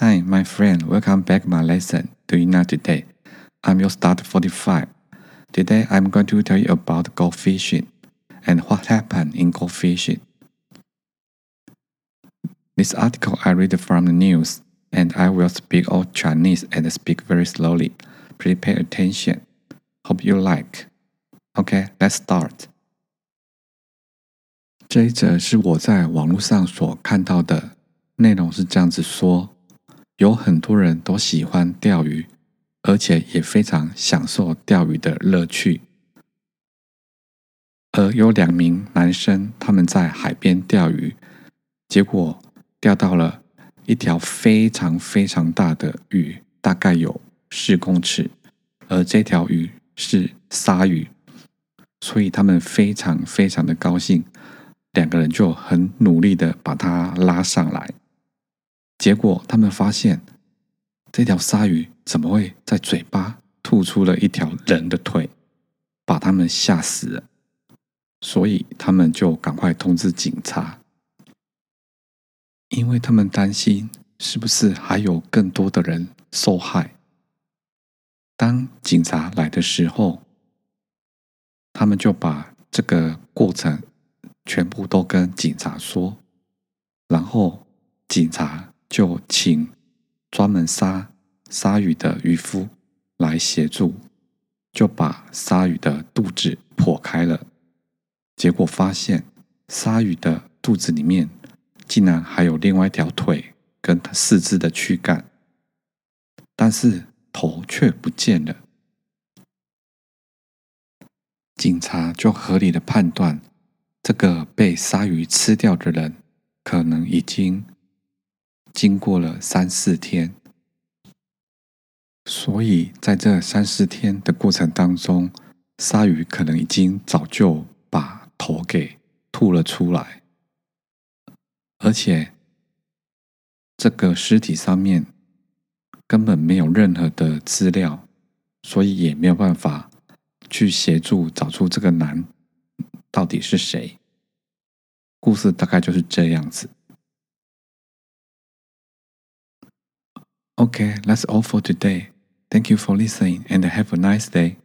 Hi, my friend. Welcome back my lesson. Do you know today? I'm your start 45. Today I'm going to tell you about go fishing and what happened in go fishing. This article I read from the news and I will speak all Chinese and speak very slowly. Please pay attention. Hope you like. Okay, let's start. 这一则是我在网络上所看到的内容是这样子说： 有很多人都喜欢钓鱼，而且也非常享受钓鱼的乐趣。而有两名男生，他们在海边钓鱼，结果钓到了一条非常非常大的鱼，大概有四公尺，而这条鱼是鲨鱼，所以他们非常非常的高兴，两个人就很努力的把它拉上来。结果他们发现，这条鲨鱼怎么会在嘴巴吐出了一条人的腿，把他们吓死了。所以他们就赶快通知警察，因为他们担心是不是还有更多的人受害。当警察来的时候，他们就把这个过程全部都跟警察说，然后警察。就请专门杀鲨鱼的渔夫来协助，就把鲨鱼的肚子破开了。结果发现，鲨鱼的肚子里面竟然还有另外一条腿跟四肢的躯干，但是头却不见了。警察就合理的判断，这个被鲨鱼吃掉的人可能已经。经过了三四天，所以在这三四天的过程当中，鲨鱼可能已经早就把头给吐了出来，而且这个尸体上面根本没有任何的资料，所以也没有办法去协助找出这个男到底是谁。故事大概就是这样子。Okay, that's all for today. Thank you for listening and have a nice day.